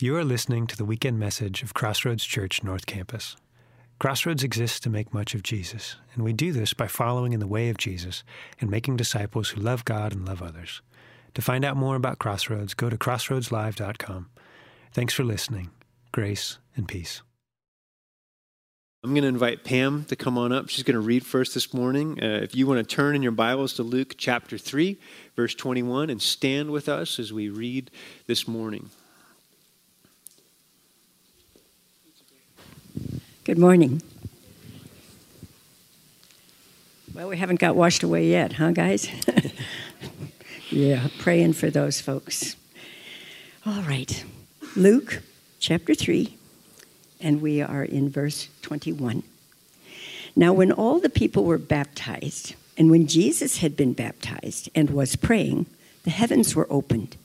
You are listening to the weekend message of Crossroads Church North Campus. Crossroads exists to make much of Jesus, and we do this by following in the way of Jesus and making disciples who love God and love others. To find out more about Crossroads, go to crossroadslive.com. Thanks for listening. Grace and peace. I'm going to invite Pam to come on up. She's going to read first this morning. Uh, if you want to turn in your Bibles to Luke chapter 3, verse 21, and stand with us as we read this morning. Good morning. Well, we haven't got washed away yet, huh, guys? yeah, praying for those folks. All right. Luke chapter 3, and we are in verse 21. Now, when all the people were baptized, and when Jesus had been baptized and was praying, the heavens were opened,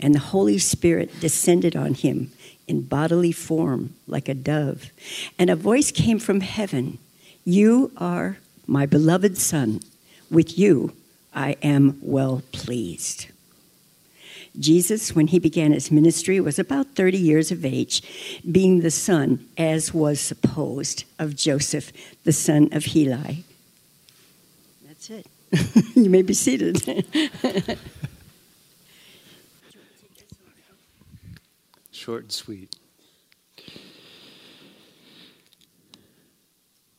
and the Holy Spirit descended on him in bodily form like a dove. And a voice came from heaven You are my beloved Son. With you I am well pleased. Jesus, when he began his ministry, was about 30 years of age, being the son, as was supposed, of Joseph, the son of Heli. That's it. you may be seated. Short and sweet.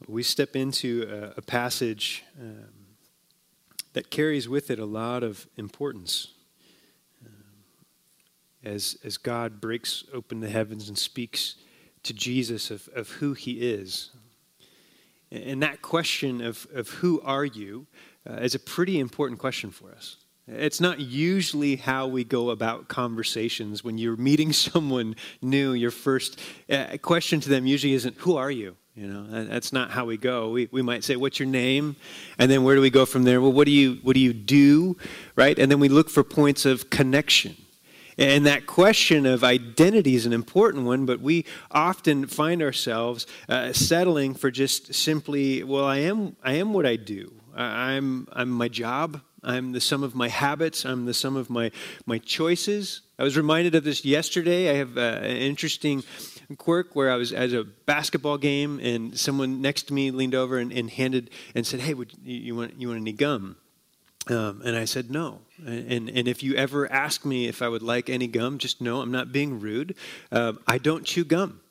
We step into a, a passage um, that carries with it a lot of importance. Um, as, as God breaks open the heavens and speaks to Jesus of, of who he is. And that question of, of who are you uh, is a pretty important question for us. It's not usually how we go about conversations. When you're meeting someone new, your first uh, question to them usually isn't, Who are you? You know, that's not how we go. We, we might say, What's your name? And then where do we go from there? Well, what do you, what do, you do? Right? And then we look for points of connection. And that question of identity is an important one, but we often find ourselves uh, settling for just simply, well, I am, I am what I do. I'm, I'm my job. I'm the sum of my habits. I'm the sum of my, my choices. I was reminded of this yesterday. I have uh, an interesting quirk where I was at a basketball game and someone next to me leaned over and, and handed and said, "Hey, would you, you, want you want any gum?" Um, and I said no. And and if you ever ask me if I would like any gum, just know I'm not being rude. Uh, I don't chew gum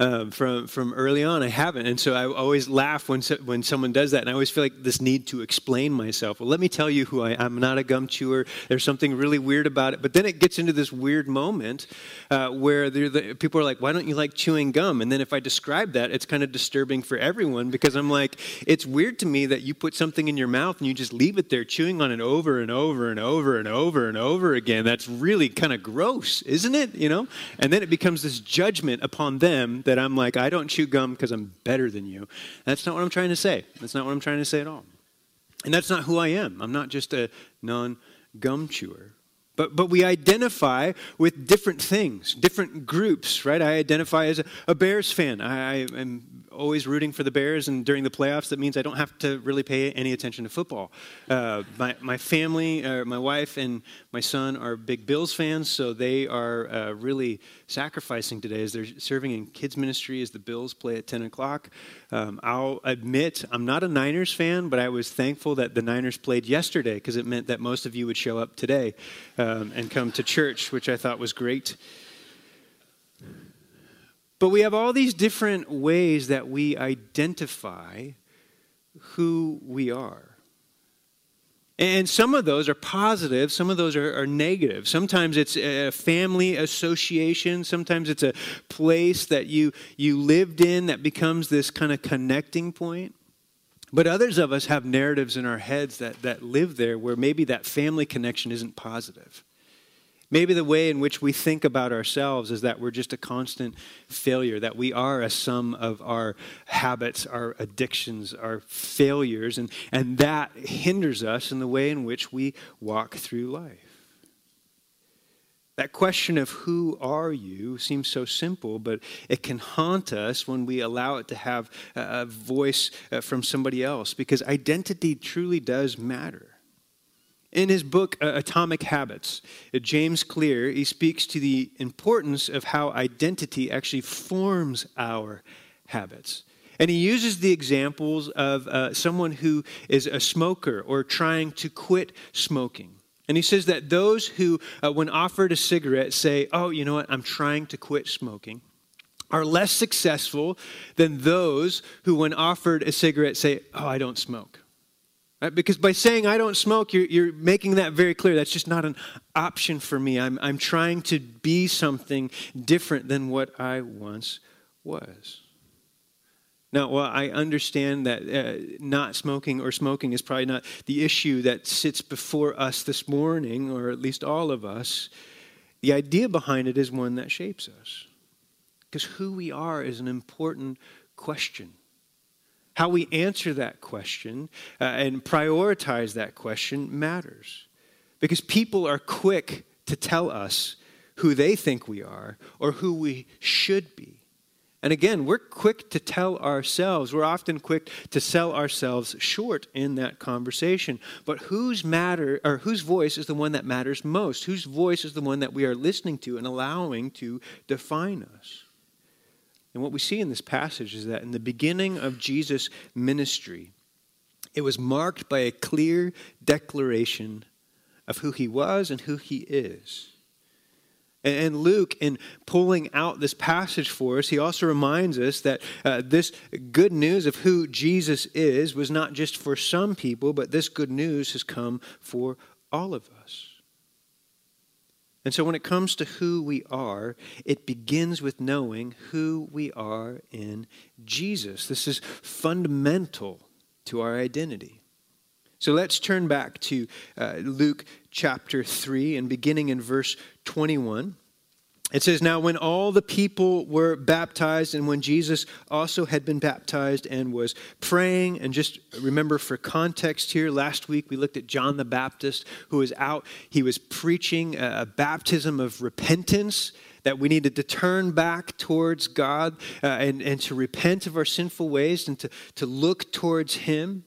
um, from from early on. I haven't, and so I always laugh when when someone does that, and I always feel like this need to explain myself. Well, let me tell you who I am. I'm not a gum chewer. There's something really weird about it. But then it gets into this weird moment uh, where the, people are like, "Why don't you like chewing gum?" And then if I describe that, it's kind of disturbing for everyone because I'm like, it's weird to me that you put something in your mouth and you just leave it there, chewing on it over and over and over and over and over again. That's really kind of gross, isn't it? You know. And then it becomes this judgment upon them that I'm like, I don't chew gum because I'm better than you. That's not what I'm trying to say. That's not what I'm trying to say at all. And that's not who I am. I'm not just a non gum chewer. But, but we identify with different things, different groups, right? I identify as a, a Bears fan. I, I am always rooting for the Bears, and during the playoffs, that means I don't have to really pay any attention to football. Uh, my, my family, uh, my wife, and my son are big Bills fans, so they are uh, really sacrificing today as they're serving in kids' ministry as the Bills play at 10 o'clock. Um, I'll admit I'm not a Niners fan, but I was thankful that the Niners played yesterday because it meant that most of you would show up today um, and come to church, which I thought was great. But we have all these different ways that we identify who we are. And some of those are positive, some of those are, are, negative. Sometimes it's a family association, sometimes it's a place that you, you lived in that becomes this kind of connecting point. But others of us have narratives in our heads that, that live there where maybe that family connection isn't positive. Maybe the way in which we think about ourselves is that we're just a constant failure, that we are a sum of our habits, our addictions, our failures, and, and that hinders us in the way in which we walk through life. That question of who are you seems so simple, but it can haunt us when we allow it to have a voice uh, from somebody else because identity truly does matter. In his book, Atomic Habits, James Clear, he speaks to the importance of how identity actually forms our habits. And he uses the examples of uh, someone who is a smoker or trying to quit smoking. And he says that those who, uh, when offered a cigarette, say, Oh, you know what, I'm trying to quit smoking, are less successful than those who, when offered a cigarette, say, Oh, I don't smoke. Right? Because by saying I don't smoke, you're, you're making that very clear. That's just not an option for me. I'm, I'm trying to be something different than what I once was. Now, while I understand that uh, not smoking or smoking is probably not the issue that sits before us this morning, or at least all of us. The idea behind it is one that shapes us. Because who we are is an important question. How we answer that question uh, and prioritize that question matters. Because people are quick to tell us who they think we are or who we should be. And again, we're quick to tell ourselves, we're often quick to sell ourselves short in that conversation. But whose matter or whose voice is the one that matters most? Whose voice is the one that we are listening to and allowing to define us? And what we see in this passage is that in the beginning of Jesus' ministry, it was marked by a clear declaration of who he was and who he is. And Luke, in pulling out this passage for us, he also reminds us that uh, this good news of who Jesus is was not just for some people, but this good news has come for all of us. And so when it comes to who we are, it begins with knowing who we are in Jesus. This is fundamental to our identity. So let's turn back to uh, Luke chapter 3 and beginning in verse 21. It says, Now when all the people were baptized, and when Jesus also had been baptized and was praying, and just remember for context here, last week we looked at John the Baptist who was out. He was preaching a baptism of repentance that we needed to turn back towards God uh, and, and to repent of our sinful ways and to, to look towards Him.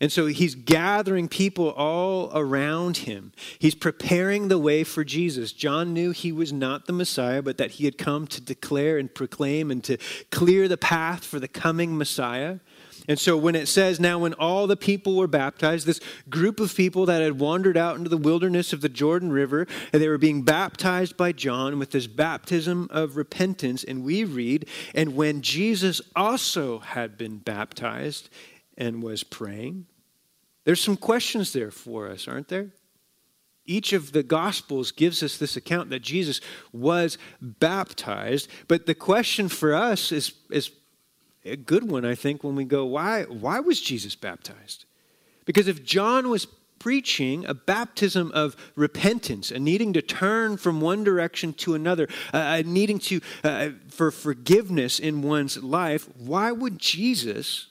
And so he's gathering people all around him. He's preparing the way for Jesus. John knew he was not the Messiah, but that he had come to declare and proclaim and to clear the path for the coming Messiah. And so when it says, now when all the people were baptized, this group of people that had wandered out into the wilderness of the Jordan River, and they were being baptized by John with this baptism of repentance. And we read, and when Jesus also had been baptized, and was praying. There's some questions there for us, aren't there? Each of the Gospels gives us this account that Jesus was baptized, but the question for us is, is a good one, I think, when we go, why, why was Jesus baptized? Because if John was preaching a baptism of repentance, a needing to turn from one direction to another, a needing to uh, for forgiveness in one's life, why would Jesus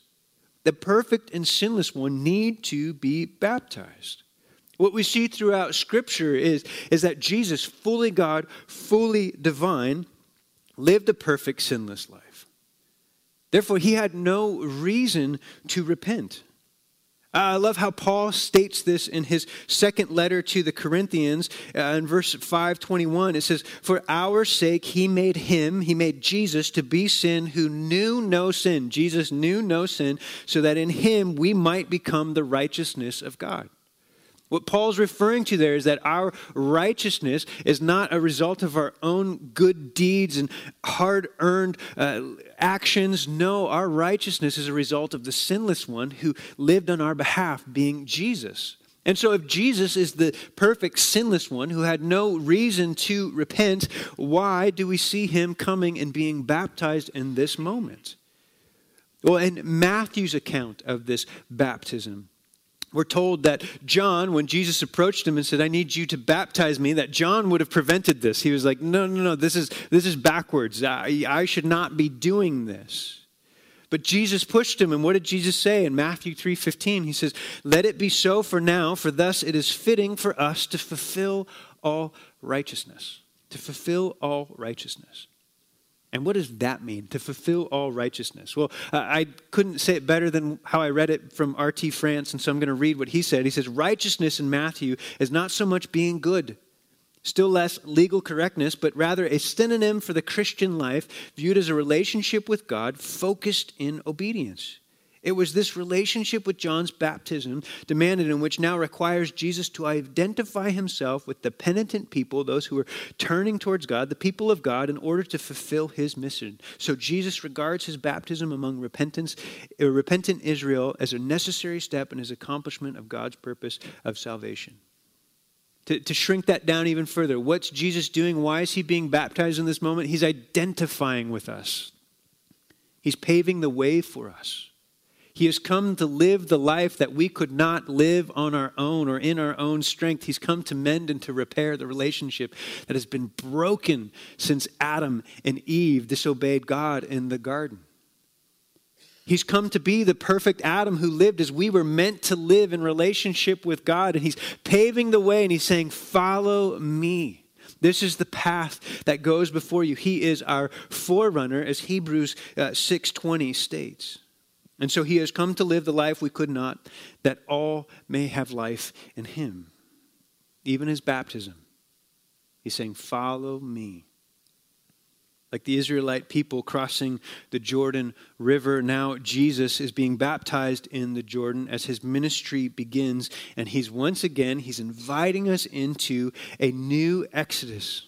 the perfect and sinless one, need to be baptized. What we see throughout Scripture is, is that Jesus, fully God, fully divine, lived a perfect, sinless life. Therefore, he had no reason to repent. I love how Paul states this in his second letter to the Corinthians uh, in verse 521. It says, For our sake he made him, he made Jesus to be sin who knew no sin. Jesus knew no sin, so that in him we might become the righteousness of God. What Paul's referring to there is that our righteousness is not a result of our own good deeds and hard earned uh, actions. No, our righteousness is a result of the sinless one who lived on our behalf, being Jesus. And so, if Jesus is the perfect sinless one who had no reason to repent, why do we see him coming and being baptized in this moment? Well, in Matthew's account of this baptism, we're told that John, when Jesus approached him and said, I need you to baptize me, that John would have prevented this. He was like, No, no, no, this is, this is backwards. I, I should not be doing this. But Jesus pushed him, and what did Jesus say in Matthew 3:15? He says, Let it be so for now, for thus it is fitting for us to fulfill all righteousness. To fulfill all righteousness. And what does that mean, to fulfill all righteousness? Well, I couldn't say it better than how I read it from R.T. France, and so I'm going to read what he said. He says, Righteousness in Matthew is not so much being good, still less legal correctness, but rather a synonym for the Christian life viewed as a relationship with God focused in obedience. It was this relationship with John's baptism demanded in which now requires Jesus to identify himself with the penitent people, those who are turning towards God, the people of God, in order to fulfill his mission. So Jesus regards his baptism among repentance, uh, repentant Israel as a necessary step in his accomplishment of God's purpose of salvation. To, to shrink that down even further, what's Jesus doing? Why is he being baptized in this moment? He's identifying with us, he's paving the way for us. He has come to live the life that we could not live on our own or in our own strength. He's come to mend and to repair the relationship that has been broken since Adam and Eve disobeyed God in the garden. He's come to be the perfect Adam who lived as we were meant to live in relationship with God. And he's paving the way and he's saying, Follow me. This is the path that goes before you. He is our forerunner, as Hebrews uh, 6:20 states. And so he has come to live the life we could not, that all may have life in him. Even his baptism. He's saying, Follow me. Like the Israelite people crossing the Jordan River, now Jesus is being baptized in the Jordan as his ministry begins. And he's once again, he's inviting us into a new exodus,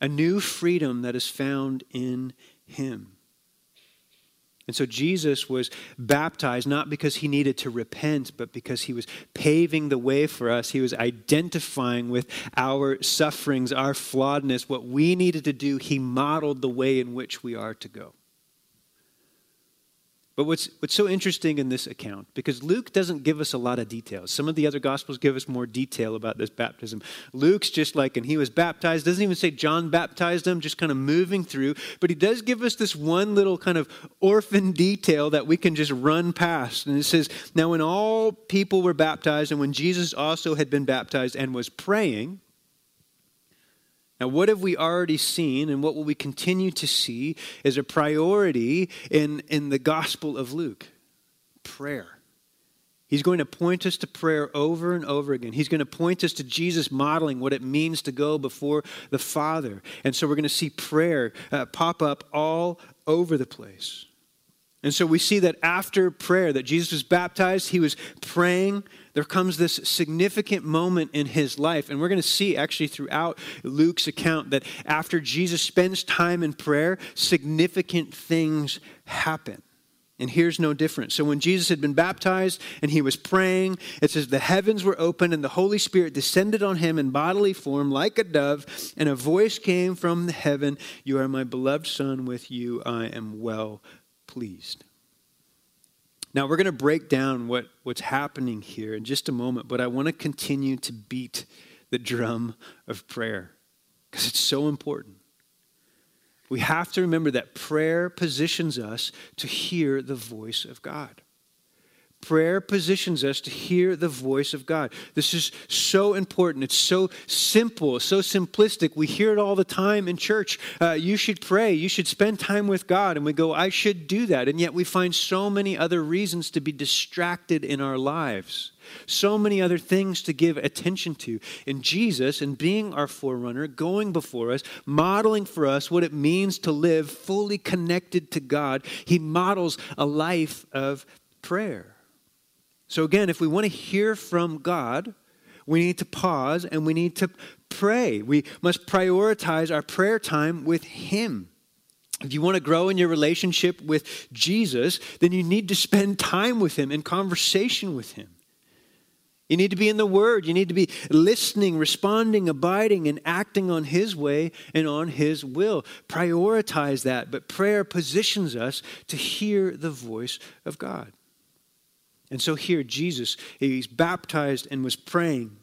a new freedom that is found in him. And so Jesus was baptized not because he needed to repent, but because he was paving the way for us. He was identifying with our sufferings, our flawedness, what we needed to do. He modeled the way in which we are to go. But what's, what's so interesting in this account, because Luke doesn't give us a lot of details. Some of the other gospels give us more detail about this baptism. Luke's just like, and he was baptized, doesn't even say John baptized him, just kind of moving through. But he does give us this one little kind of orphan detail that we can just run past. And it says, Now when all people were baptized, and when Jesus also had been baptized and was praying, now, what have we already seen and what will we continue to see is a priority in, in the Gospel of Luke? Prayer. He's going to point us to prayer over and over again. He's going to point us to Jesus modeling what it means to go before the Father. And so we're going to see prayer uh, pop up all over the place. And so we see that after prayer, that Jesus was baptized, he was praying. There comes this significant moment in his life. And we're going to see actually throughout Luke's account that after Jesus spends time in prayer, significant things happen. And here's no different. So when Jesus had been baptized and he was praying, it says the heavens were opened and the Holy Spirit descended on him in bodily form like a dove, and a voice came from the heaven You are my beloved Son, with you I am well pleased. Now, we're going to break down what, what's happening here in just a moment, but I want to continue to beat the drum of prayer because it's so important. We have to remember that prayer positions us to hear the voice of God. Prayer positions us to hear the voice of God. This is so important. It's so simple, so simplistic. We hear it all the time in church. Uh, you should pray. You should spend time with God. And we go, I should do that. And yet we find so many other reasons to be distracted in our lives, so many other things to give attention to. And Jesus, and being our forerunner, going before us, modeling for us what it means to live fully connected to God, he models a life of prayer. So, again, if we want to hear from God, we need to pause and we need to pray. We must prioritize our prayer time with Him. If you want to grow in your relationship with Jesus, then you need to spend time with Him in conversation with Him. You need to be in the Word. You need to be listening, responding, abiding, and acting on His way and on His will. Prioritize that. But prayer positions us to hear the voice of God. And so here, Jesus, he's baptized and was praying.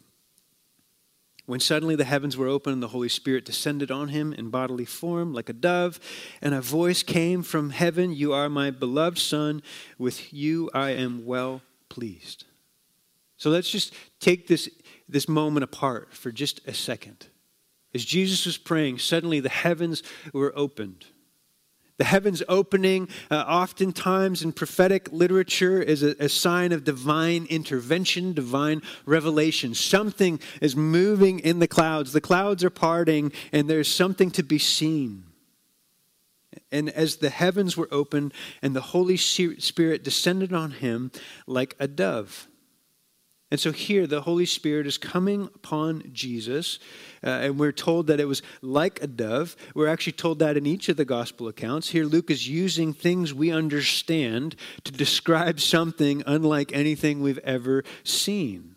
When suddenly the heavens were opened and the Holy Spirit descended on him in bodily form like a dove, and a voice came from heaven You are my beloved Son, with you I am well pleased. So let's just take this, this moment apart for just a second. As Jesus was praying, suddenly the heavens were opened. The heavens opening, uh, oftentimes in prophetic literature, is a, a sign of divine intervention, divine revelation. Something is moving in the clouds. The clouds are parting, and there's something to be seen. And as the heavens were opened, and the Holy Spirit descended on him like a dove. And so here, the Holy Spirit is coming upon Jesus, uh, and we're told that it was like a dove. We're actually told that in each of the gospel accounts. Here, Luke is using things we understand to describe something unlike anything we've ever seen.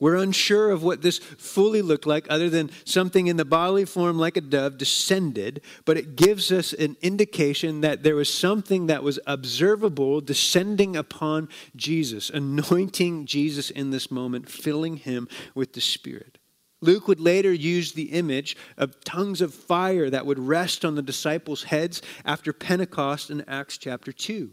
We're unsure of what this fully looked like, other than something in the bodily form like a dove descended, but it gives us an indication that there was something that was observable descending upon Jesus, anointing Jesus in this moment, filling him with the Spirit. Luke would later use the image of tongues of fire that would rest on the disciples' heads after Pentecost in Acts chapter 2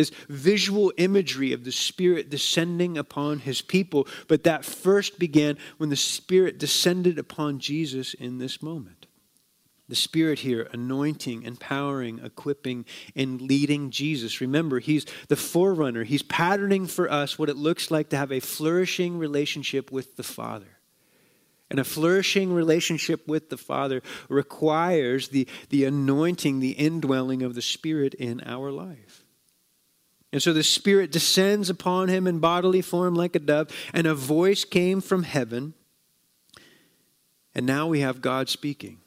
this visual imagery of the Spirit descending upon his people. But that first began when the Spirit descended upon Jesus in this moment. The Spirit here anointing, empowering, equipping, and leading Jesus. Remember, He's the forerunner. He's patterning for us what it looks like to have a flourishing relationship with the Father. And a flourishing relationship with the Father requires the, the anointing, the indwelling of the Spirit in our life. And so the Spirit descends upon him in bodily form like a dove, and a voice came from heaven. And now we have God speaking.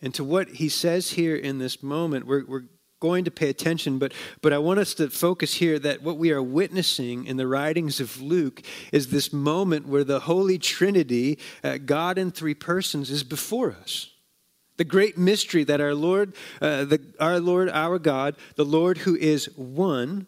And to what he says here in this moment, we're, we're going to pay attention, but, but I want us to focus here that what we are witnessing in the writings of Luke is this moment where the Holy Trinity, uh, God in three persons, is before us. The great mystery that our Lord, uh, the, our Lord, our God, the Lord who is one,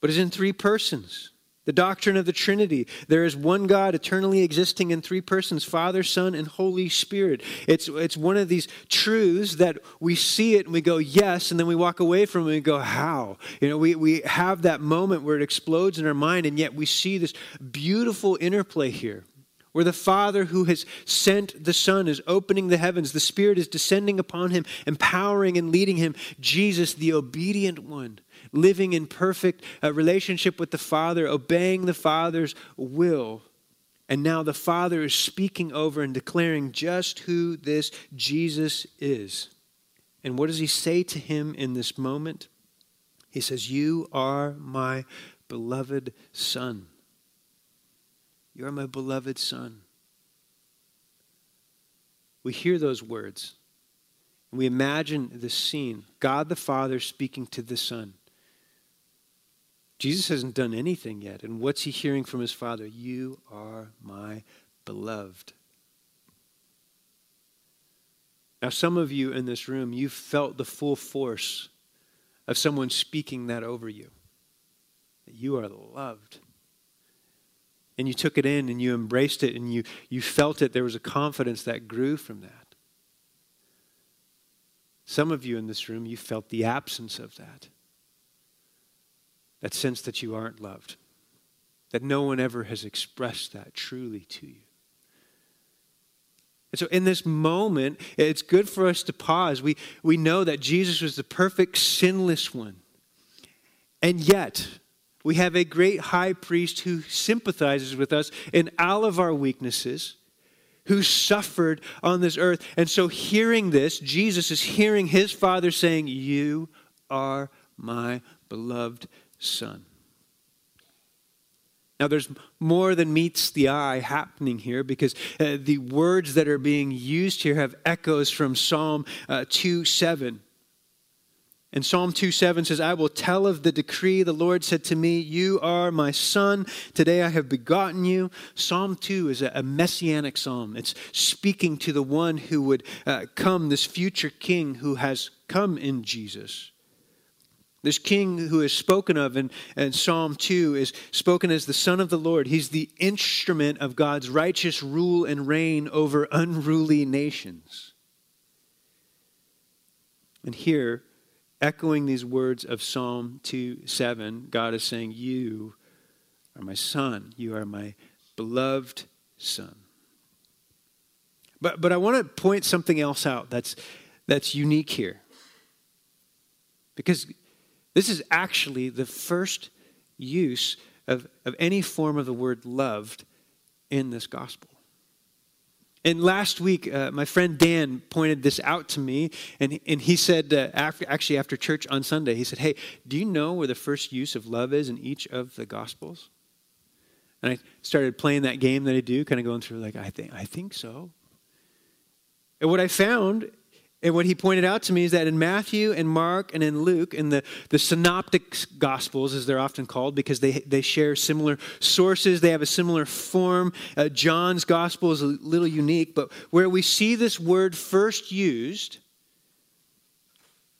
but is in three persons. The doctrine of the Trinity. There is one God eternally existing in three persons Father, Son, and Holy Spirit. It's, it's one of these truths that we see it and we go, yes, and then we walk away from it and we go, how? You know, we, we have that moment where it explodes in our mind, and yet we see this beautiful interplay here where the Father who has sent the Son is opening the heavens, the Spirit is descending upon him, empowering and leading him. Jesus, the obedient one, living in perfect uh, relationship with the Father, obeying the Father's will. And now the Father is speaking over and declaring just who this Jesus is. And what does he say to him in this moment? He says, You are my beloved Son. You are my beloved Son. We hear those words. And we imagine the scene God the Father speaking to the Son. Jesus hasn't done anything yet. And what's he hearing from his Father? You are my beloved. Now, some of you in this room, you've felt the full force of someone speaking that over you. That you are loved and you took it in and you embraced it and you, you felt it. There was a confidence that grew from that. Some of you in this room, you felt the absence of that. That sense that you aren't loved, that no one ever has expressed that truly to you. And so, in this moment, it's good for us to pause. We, we know that Jesus was the perfect, sinless one. And yet, we have a great high priest who sympathizes with us in all of our weaknesses, who suffered on this earth. And so, hearing this, Jesus is hearing his Father saying, You are my beloved Son. Now, there's more than meets the eye happening here because uh, the words that are being used here have echoes from Psalm uh, 2 7. And Psalm 2 7 says, I will tell of the decree. The Lord said to me, You are my son. Today I have begotten you. Psalm 2 is a messianic psalm. It's speaking to the one who would uh, come, this future king who has come in Jesus. This king who is spoken of in, in, Psalm 2 is spoken as the Son of the Lord. He's the instrument of God's righteous rule and reign over unruly nations. And here, echoing these words of Psalm 2 7, God is saying, You are my son. You are my beloved son. But, but I want to point something else out that's, that's unique here. Because this is actually the first use of, of any form of the word loved in this gospel. And last week, uh, my friend Dan pointed this out to me, and, and he said, uh, after, actually after church on Sunday, he said, Hey, do you know where the first use of love is in each of the Gospels? And I started playing that game that I do, kind of going through, like, I think, I think so. And what I found and what he pointed out to me is that in Matthew and Mark and in Luke, in the, the synoptic gospels, as they're often called, because they, they share similar sources, they have a similar form. Uh, John's gospel is a little unique, but where we see this word first used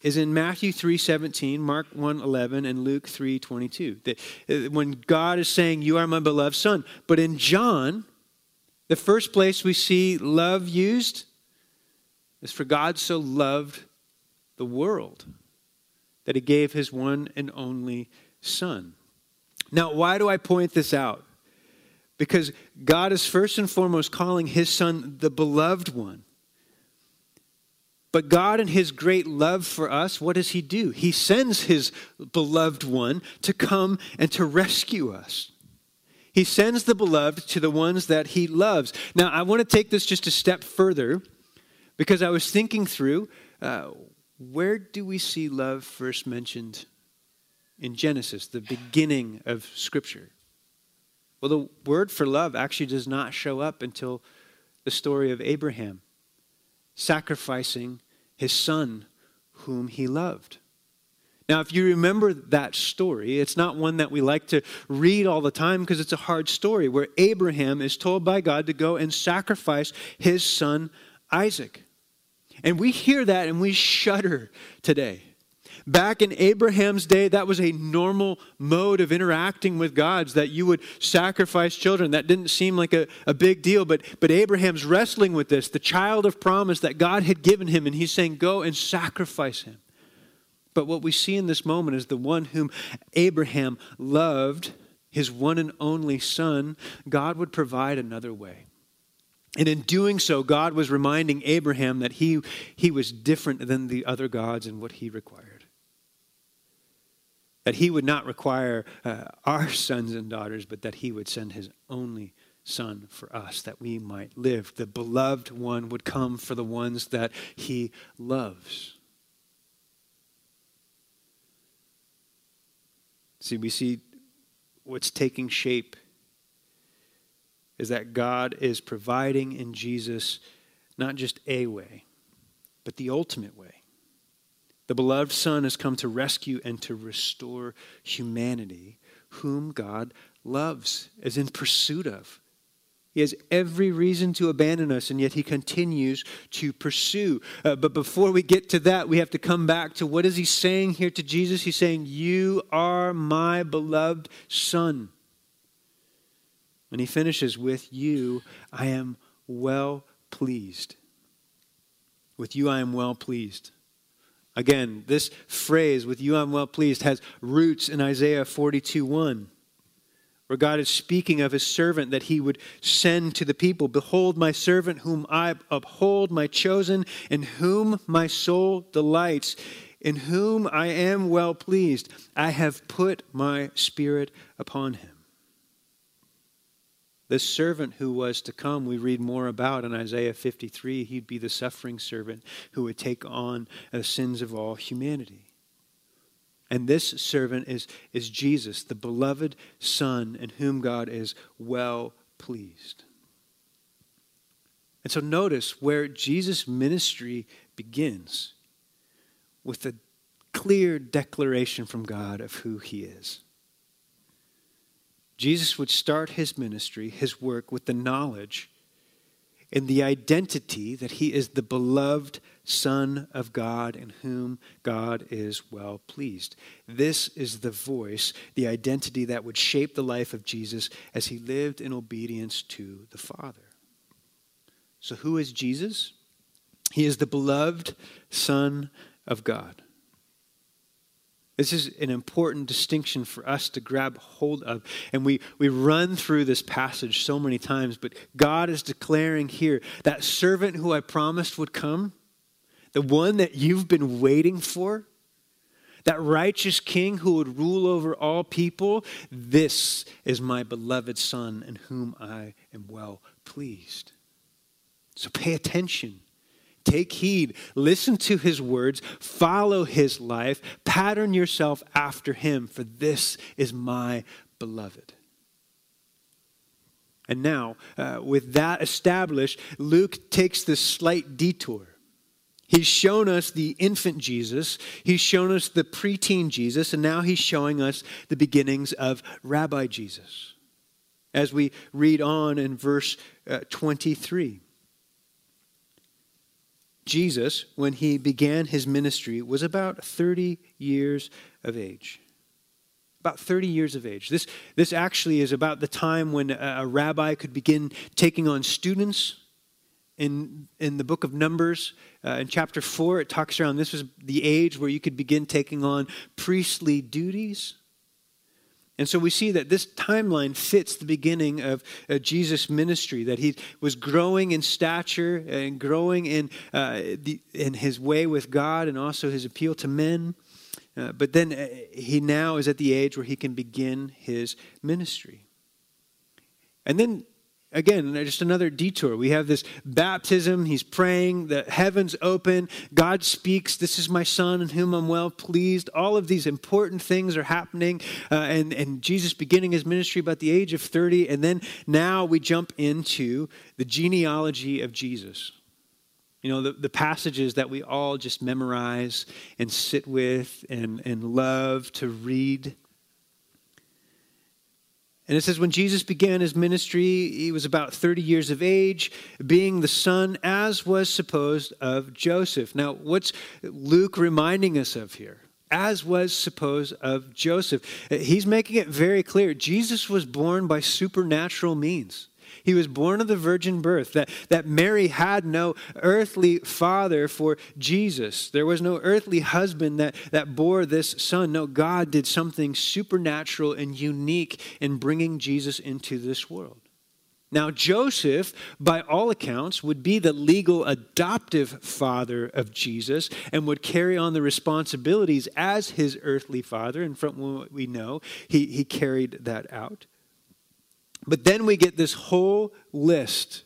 is in Matthew 3:17, Mark 1:11 and Luke 3:22. That uh, when God is saying you are my beloved son, but in John the first place we see love used is for God so loved the world that he gave his one and only Son. Now, why do I point this out? Because God is first and foremost calling his Son the beloved one. But God, in his great love for us, what does he do? He sends his beloved one to come and to rescue us. He sends the beloved to the ones that he loves. Now, I want to take this just a step further because I was thinking through uh, where do we see love first mentioned in Genesis, the beginning of Scripture? Well, the word for love actually does not show up until the story of Abraham sacrificing his son whom he loved. Now, if you remember that story, it's not one that we like to read all the time because it's a hard story where Abraham is told by God to go and sacrifice his son Isaac. And we hear that and we shudder today. Back in Abraham's day, that was a normal mode of interacting with gods, that you would sacrifice children. That didn't seem like a, a big deal, but, but Abraham's wrestling with this, the child of promise that God had given him, and he's saying, Go and sacrifice him. But what we see in this moment is the one whom Abraham loved, his one and only son, God would provide another way. And in doing so, God was reminding Abraham that he, he was different than the other gods in what he required. That he would not require uh, our sons and daughters, but that he would send his only son for us, that we might live. The beloved one would come for the ones that he loves. See, we see what's taking shape is that God is providing in Jesus not just a way, but the ultimate way. The beloved Son has come to rescue and to restore humanity, whom God loves, is in pursuit of. He has every reason to abandon us, and yet he continues to pursue. Uh, but before we get to that, we have to come back to what is he saying here to Jesus? He's saying, You are my beloved Son. And he finishes with, You I am well pleased. With you I am well pleased. Again, this phrase, with you I'm well pleased, has roots in Isaiah 42 1, where God is speaking of his servant that he would send to the people Behold, my servant, whom I uphold, my chosen, in whom my soul delights, in whom I am well pleased. I have put my spirit upon him. This servant who was to come, we read more about in Isaiah 53. He'd be the suffering servant who would take on the sins of all humanity. And this servant is, is Jesus, the beloved Son, in whom God is well pleased. And so notice where Jesus' ministry begins with a clear declaration from God of who he is. Jesus would start his ministry, his work, with the knowledge and the identity that he is the beloved Son of God in whom God is well pleased. This is the voice, the identity that would shape the life of Jesus as he lived in obedience to the Father. So, who is Jesus? He is the beloved Son of God. This is an important distinction for us to grab hold of. And we, we run through this passage so many times, but God is declaring here that servant who I promised would come, the one that you've been waiting for, that righteous king who would rule over all people, this is my beloved Son in whom I am well pleased. So pay attention. Take heed, listen to his words, follow his life, pattern yourself after him, for this is my beloved. And now, uh, with that established, Luke takes this slight detour. He's shown us the infant Jesus, he's shown us the preteen Jesus, and now he's showing us the beginnings of Rabbi Jesus. As we read on in verse uh, 23. Jesus, when he began his ministry, was about 30 years of age. About 30 years of age. This, this actually is about the time when a, a rabbi could begin taking on students. In, in the book of Numbers, uh, in chapter 4, it talks around this was the age where you could begin taking on priestly duties. And so we see that this timeline fits the beginning of uh, Jesus' ministry, that he was growing in stature and growing in, uh, the, in his way with God and also his appeal to men. Uh, but then uh, he now is at the age where he can begin his ministry. And then again, just another detour. We have this baptism. He's praying. The heavens open. God speaks. This is my son in whom I'm well pleased. All of these important things are happening. Uh, and, and Jesus beginning his ministry about the age of 30. And then now we jump into the genealogy of Jesus. You know, the, the passages that we all just memorize and sit with and, and love to read. And it says, when Jesus began his ministry, he was about 30 years of age, being the son, as was supposed, of Joseph. Now, what's Luke reminding us of here? As was supposed of Joseph. He's making it very clear Jesus was born by supernatural means. He was born of the virgin birth, that, that Mary had no earthly father for Jesus. There was no earthly husband that, that bore this son. No, God did something supernatural and unique in bringing Jesus into this world. Now, Joseph, by all accounts, would be the legal adoptive father of Jesus and would carry on the responsibilities as his earthly father. And from what we know, he, he carried that out. But then we get this whole list.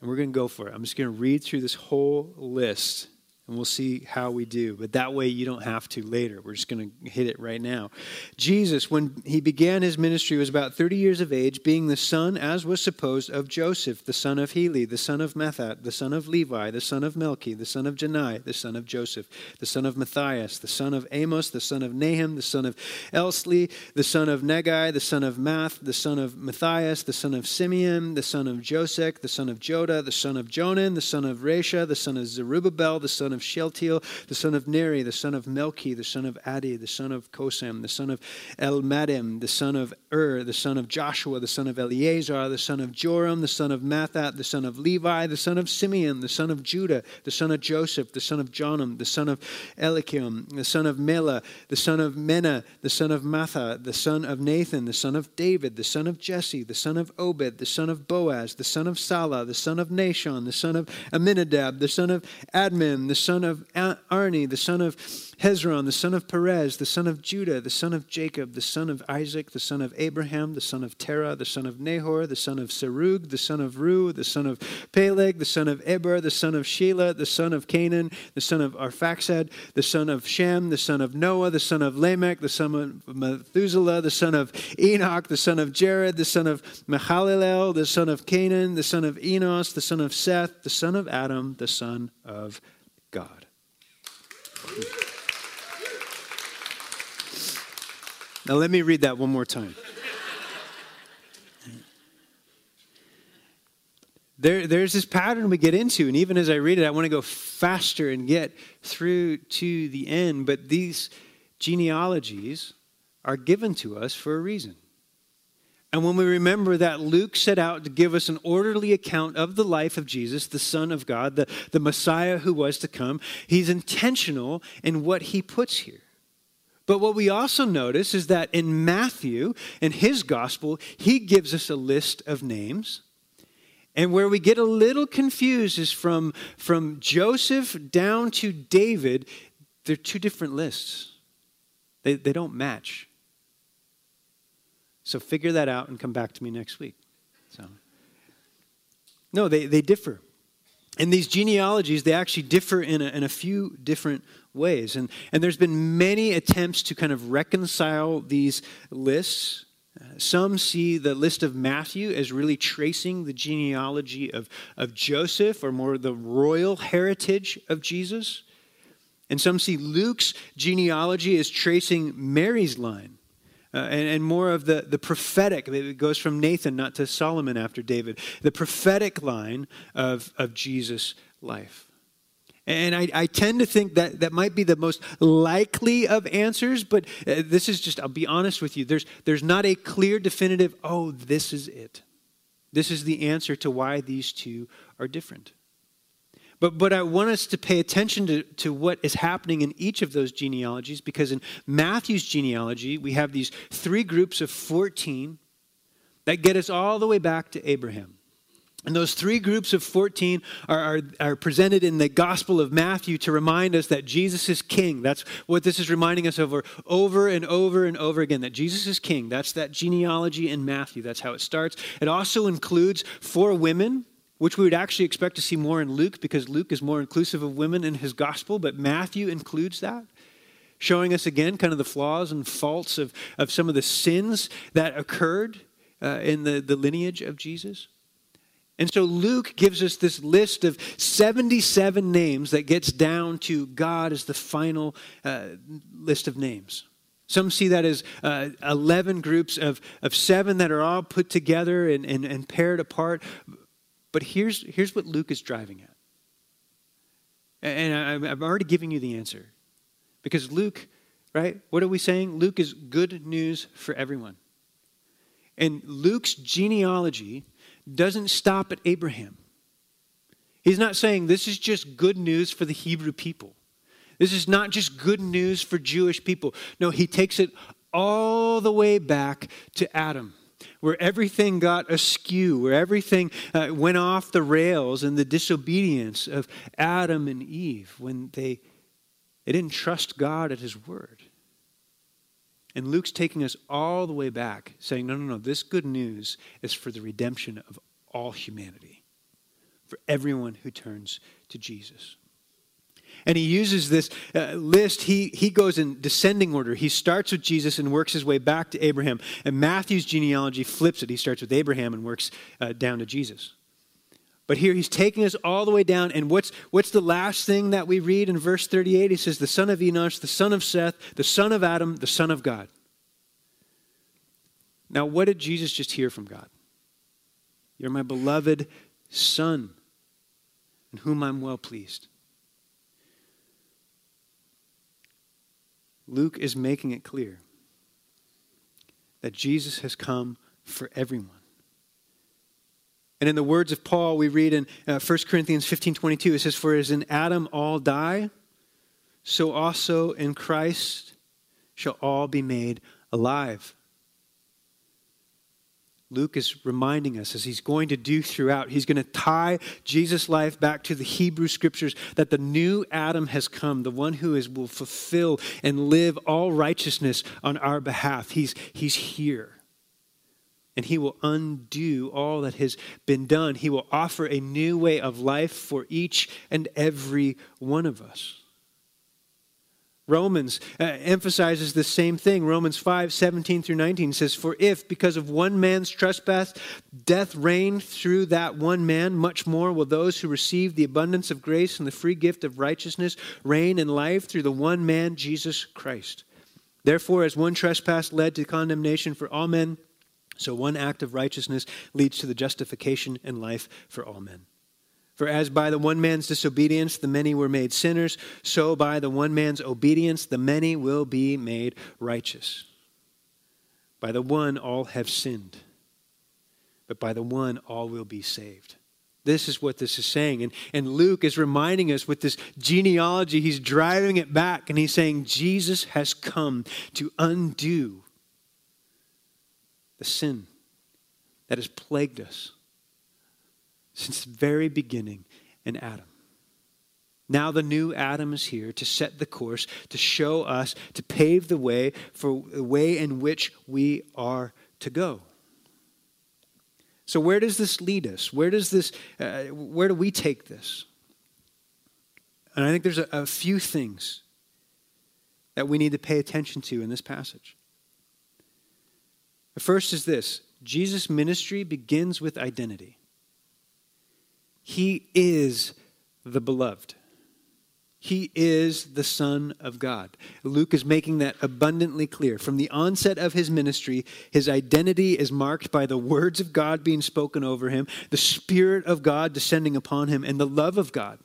And we're going to go for it. I'm just going to read through this whole list and we'll see how we do. But that way you don't have to later. We're just going to hit it right now. Jesus, when he began his ministry, was about 30 years of age, being the son, as was supposed, of Joseph, the son of Heli, the son of Matthat, the son of Levi, the son of Melchi, the son of Jannai, the son of Joseph, the son of Matthias, the son of Amos, the son of Nahum, the son of Esli, the son of Naggai, the son of Maath, the son of Matthias, the son of Simeon, the son of Joseph, the son of Joda, the son of Jonan, the son of Rhesa, the son of Zerubbabel, the son of of Shealtiel, the son of Neri, the son of Melchi, the son of Addi, the son of Cosam, the son of Elmadam, the son of Ur, the son of Joshua, the son of Eleazar, the son of Joram, the son of Matthat, the son of Levi, the son of Simeon, the son of Judah, the son of Joseph, the son of Jonam, the son of Eliakim, the son of Mela, the son of Menna, the son of Matha, the son of Nathan, the son of David, the son of Jesse, the son of Obed, the son of Boaz, the son of Salah, the son of Nahshon, the son of Amminadab, the son of Admin, the son of Arni, the son of Hezron, the son of Perez, the son of Judah, the son of Jacob, the son of Isaac, the son of Abraham, the son of Terah, the son of Nahor, the son of Serug, the son of Reu, the son of Peleg, the son of Eber, the son of Shelah, the son of Cainan, the son of Arphaxad, the son of Shem, the son of Noah, the son of Lamech, the son of Methuselah, the son of Enoch, the son of Jared, the son of Mahalalel, the son of Cainan, the son of Enos, the son of Seth, the son of Adam, the son of God. Now, let me read that one more time. There, there's this pattern we get into, and even as I read it, I want to go faster and get through to the end. But these genealogies are given to us for a reason. And when we remember that Luke set out to give us an orderly account of the life of Jesus, the Son of God, the, the Messiah who was to come, he's intentional in what he puts here. But what we also notice is that in Matthew, in his gospel, he gives us a list of names. And where we get a little confused is from, from Joseph down to David, they're two different lists. They, they don't match. So figure that out and come back to me next week. So, no, they, they differ. And these genealogies, they actually differ in a, in a few different ways. And, and there's been many attempts to kind of reconcile these lists. Uh, some see the list of Matthew as really tracing the genealogy of, of Joseph or more the royal heritage of Jesus. And some see Luke's genealogy as tracing Mary's line uh, and, and, more of the, the prophetic. It goes from Nathan, not to Solomon after David. The prophetic line of, of Jesus' life. And I, I, tend to think that that might be the most likely of answers, but uh, this is just, I'll be honest with you, there's, there's not a clear, definitive, oh, this is it. This is the answer to why these two are different. But, but I want us to pay attention to, to what is happening in each of those genealogies because in Matthew's genealogy, we have these three groups of 14 that get us all the way back to Abraham. And those three groups of 14 are, are, are, presented in the Gospel of Matthew to remind us that Jesus is king. That's what this is reminding us over, over and over and over again, that Jesus is king. That's that genealogy in Matthew. That's how it starts. It also includes four women which we would actually expect to see more in Luke because Luke is more inclusive of women in his gospel, but Matthew includes that, showing us again kind of the flaws and faults of, of some of the sins that occurred uh, in the, the lineage of Jesus. And so Luke gives us this list of 77 names that gets down to God as the final uh, list of names. Some see that as uh, 11 groups of, of seven that are all put together and, and, and paired apart. But here's, here's what Luke is driving at. And I'm already giving you the answer. Because Luke, right, what are we saying? Luke is good news for everyone. And Luke's genealogy doesn't stop at Abraham. He's not saying this is just good news for the Hebrew people. This is not just good news for Jewish people. No, he takes it all the way back to Adam where everything got askew, where everything uh, went off the rails in the disobedience of Adam and Eve when they, they didn't trust God at His word. And Luke's taking us all the way back, saying, no, no, no, this good news is for the redemption of all humanity, for everyone who turns to Jesus. And he uses this uh, list. He, he goes in descending order. He starts with Jesus and works his way back to Abraham. And Matthew's genealogy flips it. He starts with Abraham and works uh, down to Jesus. But here he's taking us all the way down. And what's, what's the last thing that we read in verse 38? He says, The son of Enosh, the son of Seth, the son of Adam, the son of God. Now, what did Jesus just hear from God? You're my beloved son, in whom I'm well pleased. Luke is making it clear that Jesus has come for everyone. And in the words of Paul, we read in uh, 1 Corinthians 15 22, it says, For as in Adam all die, so also in Christ shall all be made alive. Luke is reminding us, as he's going to do throughout, he's going to tie Jesus' life back to the Hebrew scriptures that the new Adam has come, the one who is, will fulfill and live all righteousness on our behalf. He's, he's here. And he will undo all that has been done. He will offer a new way of life for each and every one of us. Romans uh, emphasizes the same thing. Romans 5 17 through 19 says, For if, because of one man's trespass, death reigned through that one man, much more will those who receive the abundance of grace and the free gift of righteousness reign in life through the one man, Jesus Christ. Therefore, as one trespass led to condemnation for all men, so one act of righteousness leads to the justification and life for all men. For as by the one man's disobedience the many were made sinners, so by the one man's obedience the many will be made righteous. By the one all have sinned but by the one all will be saved. This is what this is saying. And, and Luke is reminding us with this genealogy, he's driving it back and he's saying, Jesus has come to undo the sin that has plagued us since the very beginning in Adam. Now the new Adam is here to set the course, to show us, to pave the way for the way in which we are to go. So where does this lead us? Where does this uh, where do we take this? And I think there's a, a few things that we need to pay attention to in this passage. The first is this Jesus' ministry begins with identity. He is the beloved. He is the Son of God. Luke is making that abundantly clear. From the onset of his ministry, his identity is marked by the words of God being spoken over him, the Spirit of God descending upon him, and the love of God.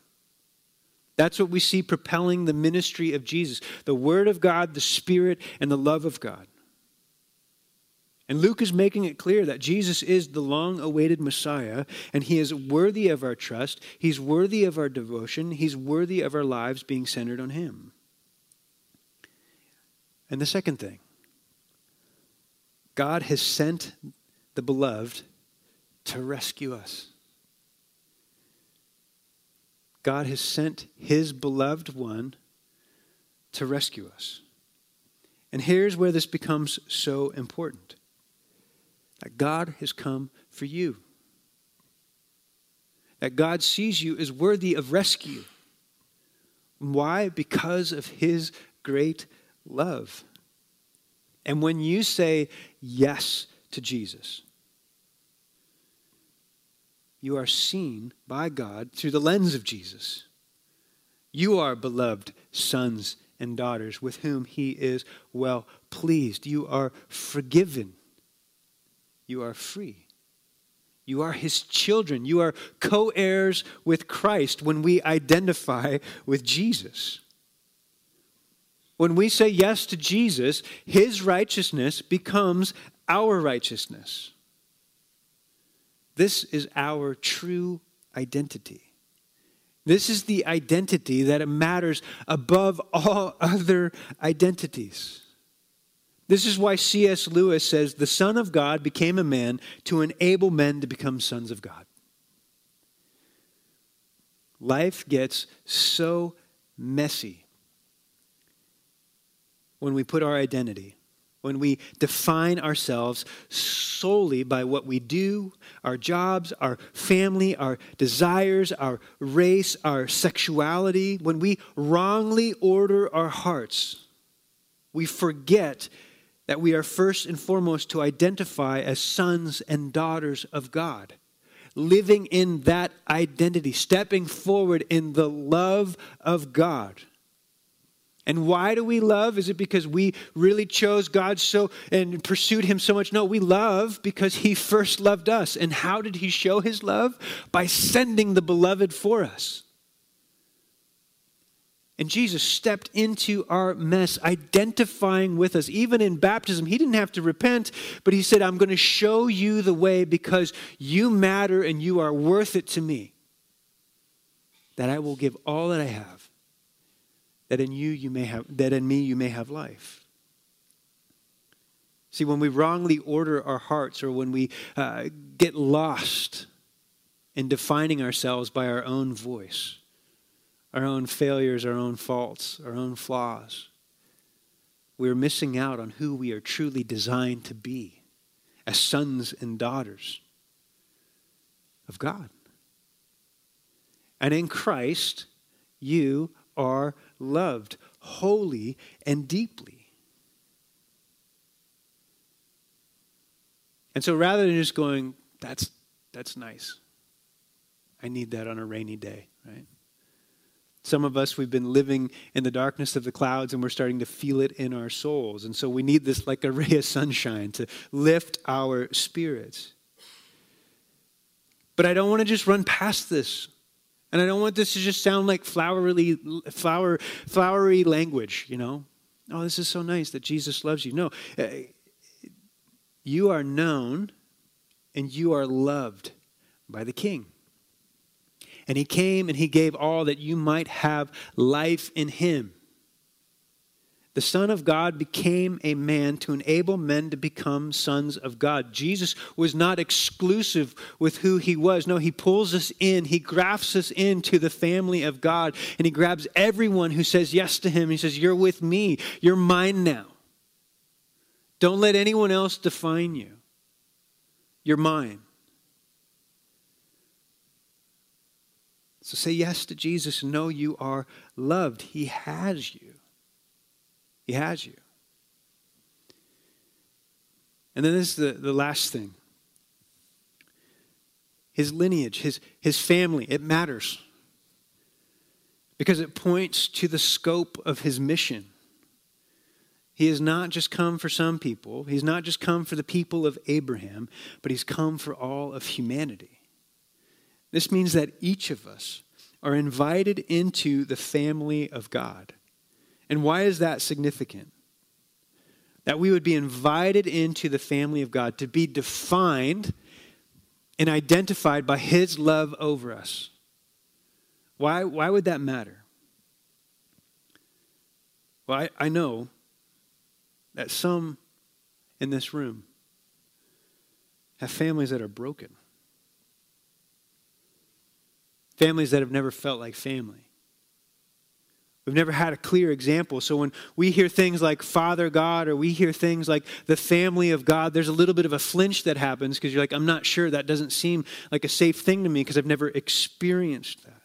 That's what we see propelling the ministry of Jesus the Word of God, the Spirit, and the love of God. And Luke is making it clear that Jesus is the long awaited Messiah, and he is worthy of our trust. He's worthy of our devotion. He's worthy of our lives being centered on him. And the second thing God has sent the beloved to rescue us. God has sent his beloved one to rescue us. And here's where this becomes so important that God has come for you. That God sees you as worthy of rescue. Why? Because of his great love. And when you say yes to Jesus, you are seen by God through the lens of Jesus. You are beloved sons and daughters with whom he is well pleased. You are forgiven you are free. You are his children. You are co heirs with Christ when we identify with Jesus. When we say yes to Jesus, his righteousness becomes our righteousness. This is our true identity. This is the identity that matters above all other identities. This is why C.S. Lewis says the Son of God became a man to enable men to become sons of God. Life gets so messy when we put our identity, when we define ourselves solely by what we do, our jobs, our family, our desires, our race, our sexuality, when we wrongly order our hearts, we forget that we are first and foremost to identify as sons and daughters of God. Living in that identity, stepping forward in the love of God. And why do we love? Is it because we really chose God so and pursued Him so much? No, we love because He first loved us. And how did He show His love? By sending the beloved for us. And Jesus stepped into our mess, identifying with us. Even in baptism, he didn't have to repent, but he said, I'm going to show you the way because you matter and you are worth it to me. That I will give all that I have, that in you you may have, that in me you may have life. See, when we wrongly order our hearts or when we uh, get lost in defining ourselves by our own voice, our own failures, our own faults, our own flaws. We're missing out on who we are truly designed to be as sons and daughters of God. And in Christ, you are loved wholly and deeply. And so rather than just going, that's, that's nice, I need that on a rainy day, right? Some of us, we've been living in the darkness of the clouds and we're starting to feel it in our souls. And so we need this like a ray of sunshine to lift our spirits. But I don't want to just run past this. And I don't want this to just sound like flowery, flower, flowery language, you know? Oh, this is so nice that Jesus loves you. No. Uh, you are known and you are loved by the King. And he came and he gave all that you might have life in him. The Son of God became a man to enable men to become sons of God. Jesus was not exclusive with who he was. No, he pulls us in. He grafts us into the family of God. And he grabs everyone who says yes to him. He says, You're with me. You're mine now. Don't let anyone else define you. You're mine. So say yes to Jesus and know you are loved. He has you. He has you. And then this is the, the last thing his lineage, his, his family, it matters because it points to the scope of his mission. He has not just come for some people, he's not just come for the people of Abraham, but he's come for all of humanity. This means that each of us are invited into the family of God. And why is that significant? That we would be invited into the family of God to be defined and identified by His love over us. Why, why would that matter? Well, I, I know that some in this room have families that are broken families that have never felt like family. We've never had a clear example. So when we hear things like Father God or we hear things like the family of God, there's a little bit of a flinch that happens because you're like, I'm not sure. That doesn't seem like a safe thing to me because I've never experienced that.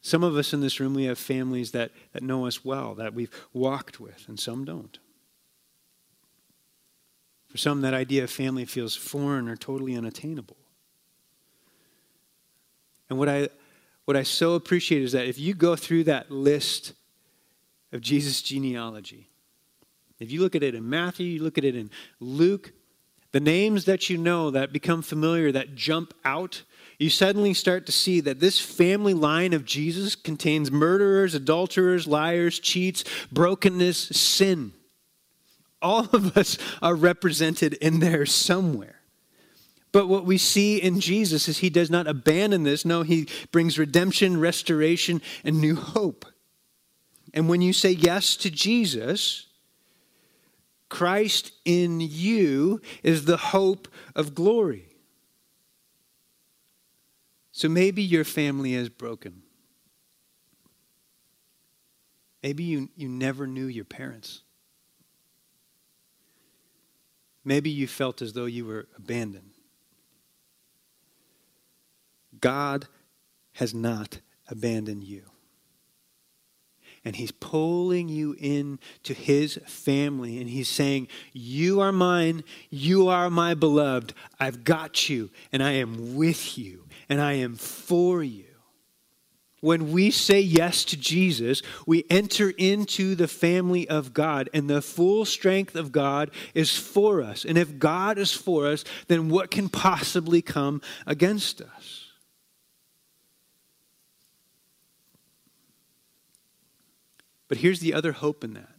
Some of us in this room, we have families that, that know us well, that we've walked with, and some don't. For some, that idea of family feels foreign or totally unattainable. And what I, what I so appreciate is that if you go through that list of Jesus' genealogy, if you look at it in Matthew, you look at it in Luke, the names that you know that become familiar, that jump out, you suddenly start to see that this family line of Jesus contains murderers, adulterers, liars, cheats, brokenness, sin. All of us are represented in there somewhere. But what we see in Jesus is he does not abandon this. No, he brings redemption, restoration, and new hope. And when you say yes to Jesus, Christ in you is the hope of glory. So maybe your family is broken. Maybe you, you never knew your parents. Maybe you felt as though you were abandoned. God has not abandoned you. And he's pulling you in to his family. And he's saying, You are mine. You are my beloved. I've got you. And I am with you. And I am for you. When we say yes to Jesus, we enter into the family of God, and the full strength of God is for us. And if God is for us, then what can possibly come against us? But here's the other hope in that.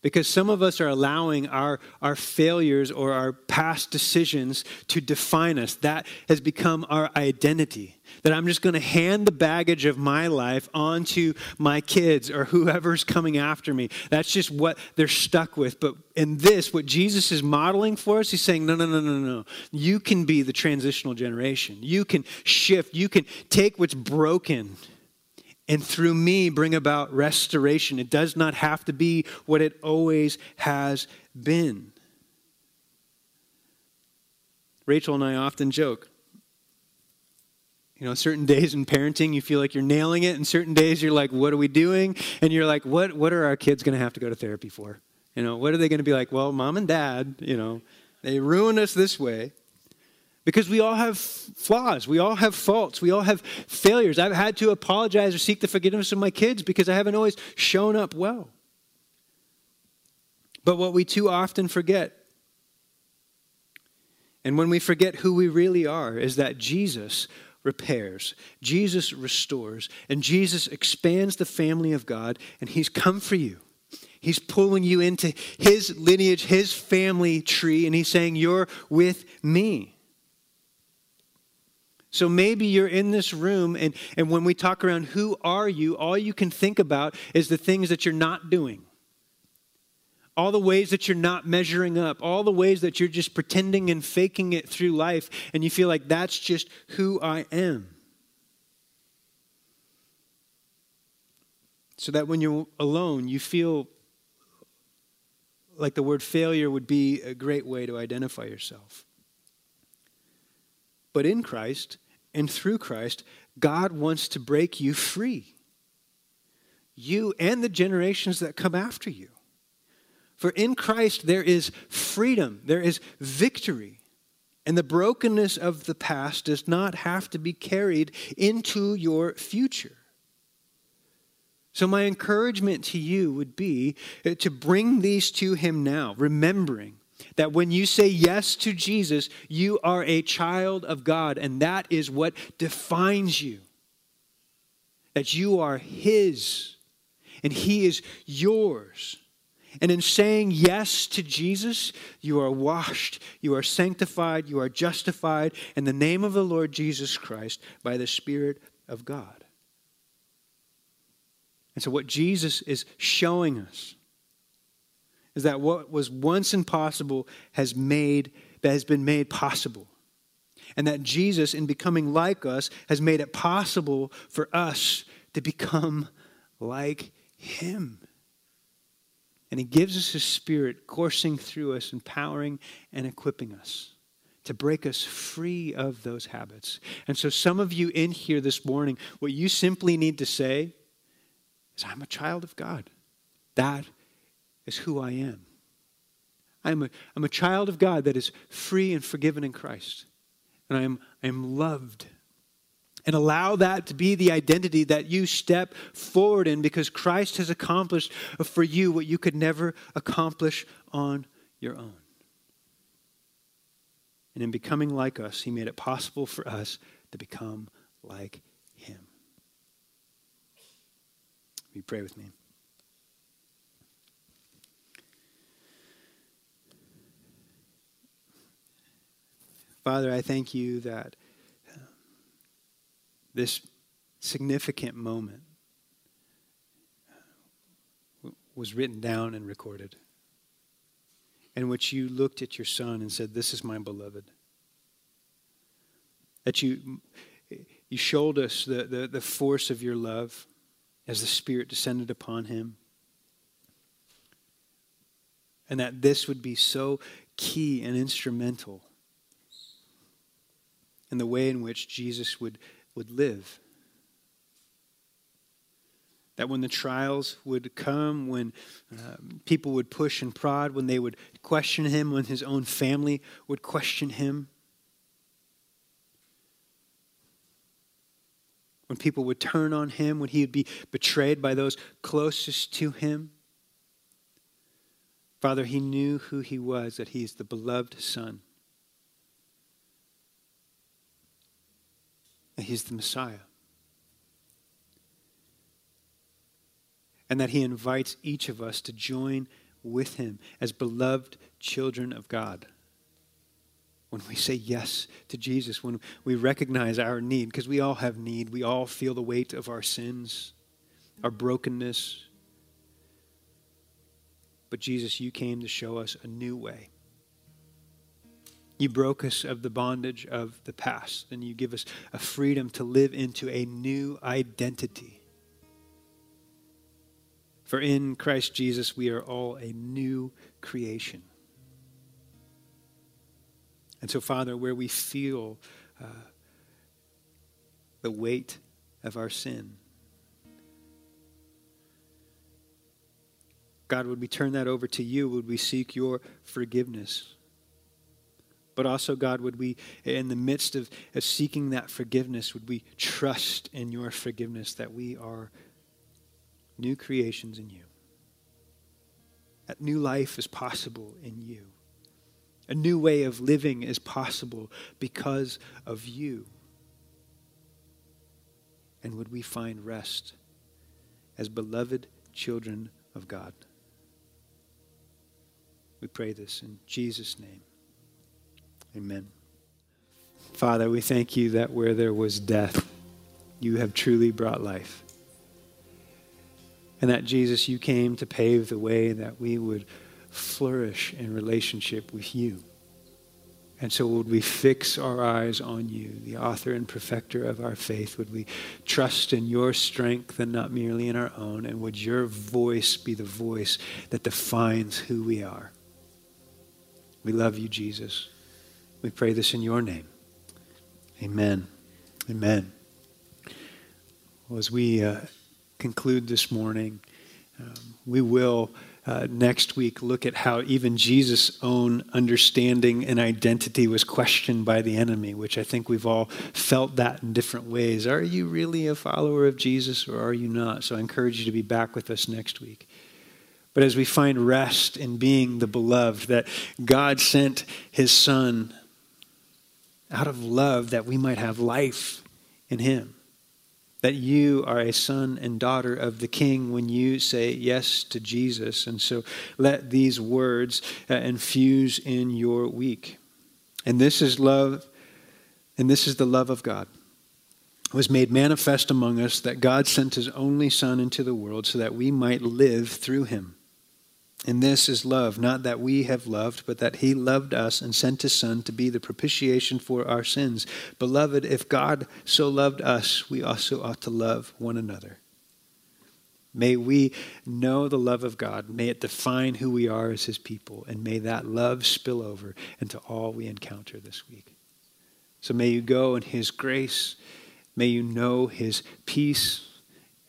Because some of us are allowing our, our failures or our past decisions to define us. That has become our identity. That I'm just going to hand the baggage of my life onto my kids or whoever's coming after me. That's just what they're stuck with. But in this, what Jesus is modeling for us, he's saying, no, no, no, no, no. You can be the transitional generation. You can shift. You can take what's broken and through me bring about restoration. It does not have to be what it always has been. Rachel and I often joke. You know, certain days in parenting, you feel like you're nailing it, and certain days you're like, what are we doing? And you're like, what, what are our kids going to have to go to therapy for? You know, what are they going to be like? Well, mom and dad, you know, they ruined us this way. Because we all have flaws. We all have faults. We all have failures. I've had to apologize or seek the forgiveness of my kids because I haven't always shown up well. But what we too often forget, and when we forget who we really are, is that Jesus repairs, Jesus restores, and Jesus expands the family of God, and He's come for you. He's pulling you into his lineage, his family tree, and he's saying, You're with me. So maybe you're in this room, and, and when we talk around who are you, all you can think about is the things that you're not doing. All the ways that you're not measuring up, all the ways that you're just pretending and faking it through life, and you feel like that's just who I am. So that when you're alone, you feel like the word failure would be a great way to identify yourself. But in Christ, and through Christ, God wants to break you free. You and the generations that come after you. For in Christ there is freedom, there is victory. And the brokenness of the past does not have to be carried into your future. So, my encouragement to you would be to bring these to Him now, remembering that when you say yes to Jesus, you are a child of God, and that is what defines you. That you are His, and He is yours. And in saying yes to Jesus, you are washed, you are sanctified, you are justified in the name of the Lord Jesus Christ by the Spirit of God. And so, what Jesus is showing us is that what was once impossible has made that has been made possible. And that jesus in becoming like us has made it possible for us to become like him. And he gives us his spirit coursing through us empowering and equipping us to break us free of those habits. And so some of you in here this morning what you simply need to say is i'm a child of god. That is who I am. I'm a, I'm a child of God that is free and forgiven in Christ. And I am, I am loved. And allow that to be the identity that you step forward in because Christ has accomplished for you what you could never accomplish on your own. And in becoming like us, He made it possible for us to become like Him. You pray with me? Father, I thank you that uh, this significant moment uh, was written down and recorded, in which you looked at your son and said, This is my beloved. That you, you showed us the, the, the force of your love as the Spirit descended upon him. And that this would be so key and instrumental and the way in which Jesus would, would live. That when the trials would come, when um, people would push and prod, when they would question him, when his own family would question him, when people would turn on him, when he would be betrayed by those closest to him. Father, he knew who he was, that he is the beloved Son. That he's the Messiah. And that he invites each of us to join with him as beloved children of God. When we say yes to Jesus, when we recognize our need, because we all have need, we all feel the weight of our sins, our brokenness. But Jesus, you came to show us a new way you broke us of the bondage of the past, and you give us a freedom to live into a new identity. For in Christ Jesus, we are all a new creation. And so, Father, where we feel uh, the weight of our sin, God, would we turn that over to you? Would we seek your forgiveness? But also, God, would we, in the midst of, of seeking that forgiveness, would we trust in your forgiveness that we are new creations in you? That new life is possible in you. A new way of living is possible because of you. And would we find rest as beloved children of God? We pray this in Jesus' name. Amen. Father, we thank you that where there was death, you have truly brought life. And that, Jesus, you came to pave the way that we would flourish in relationship with you. And so, would we fix our eyes on you, the author and perfecter of our faith? Would we trust in your strength and not merely in our own? And would your voice be the voice that defines who we are? We love you, Jesus. We pray this in your name. Amen. Amen. Well, as we uh, conclude this morning, um, we will uh, next week look at how even Jesus' own understanding and identity was questioned by the enemy, which I think we've all felt that in different ways. Are you really a follower of Jesus or are you not? So I encourage you to be back with us next week. But as we find rest in being the beloved, that God sent his Son out of love that we might have life in him that you are a son and daughter of the King when you say yes to Jesus. And so let these words uh, infuse in your week. And this is love, and this is the love of God. Was made manifest among us that God sent his only Son into the world so that we might live through him. And this is love, not that we have loved, but that he loved us and sent his Son to be the propitiation for our sins. Beloved, if God so loved us, we also ought to love one another. May we know the love of God. May it define who we are as his people. And may that love spill over into all we encounter this week. So may you go in his grace. May you know his peace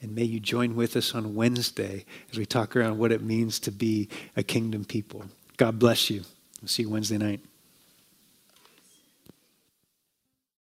and may you join with us on Wednesday as we talk around what it means to be a kingdom people. God bless you. We'll see you Wednesday night.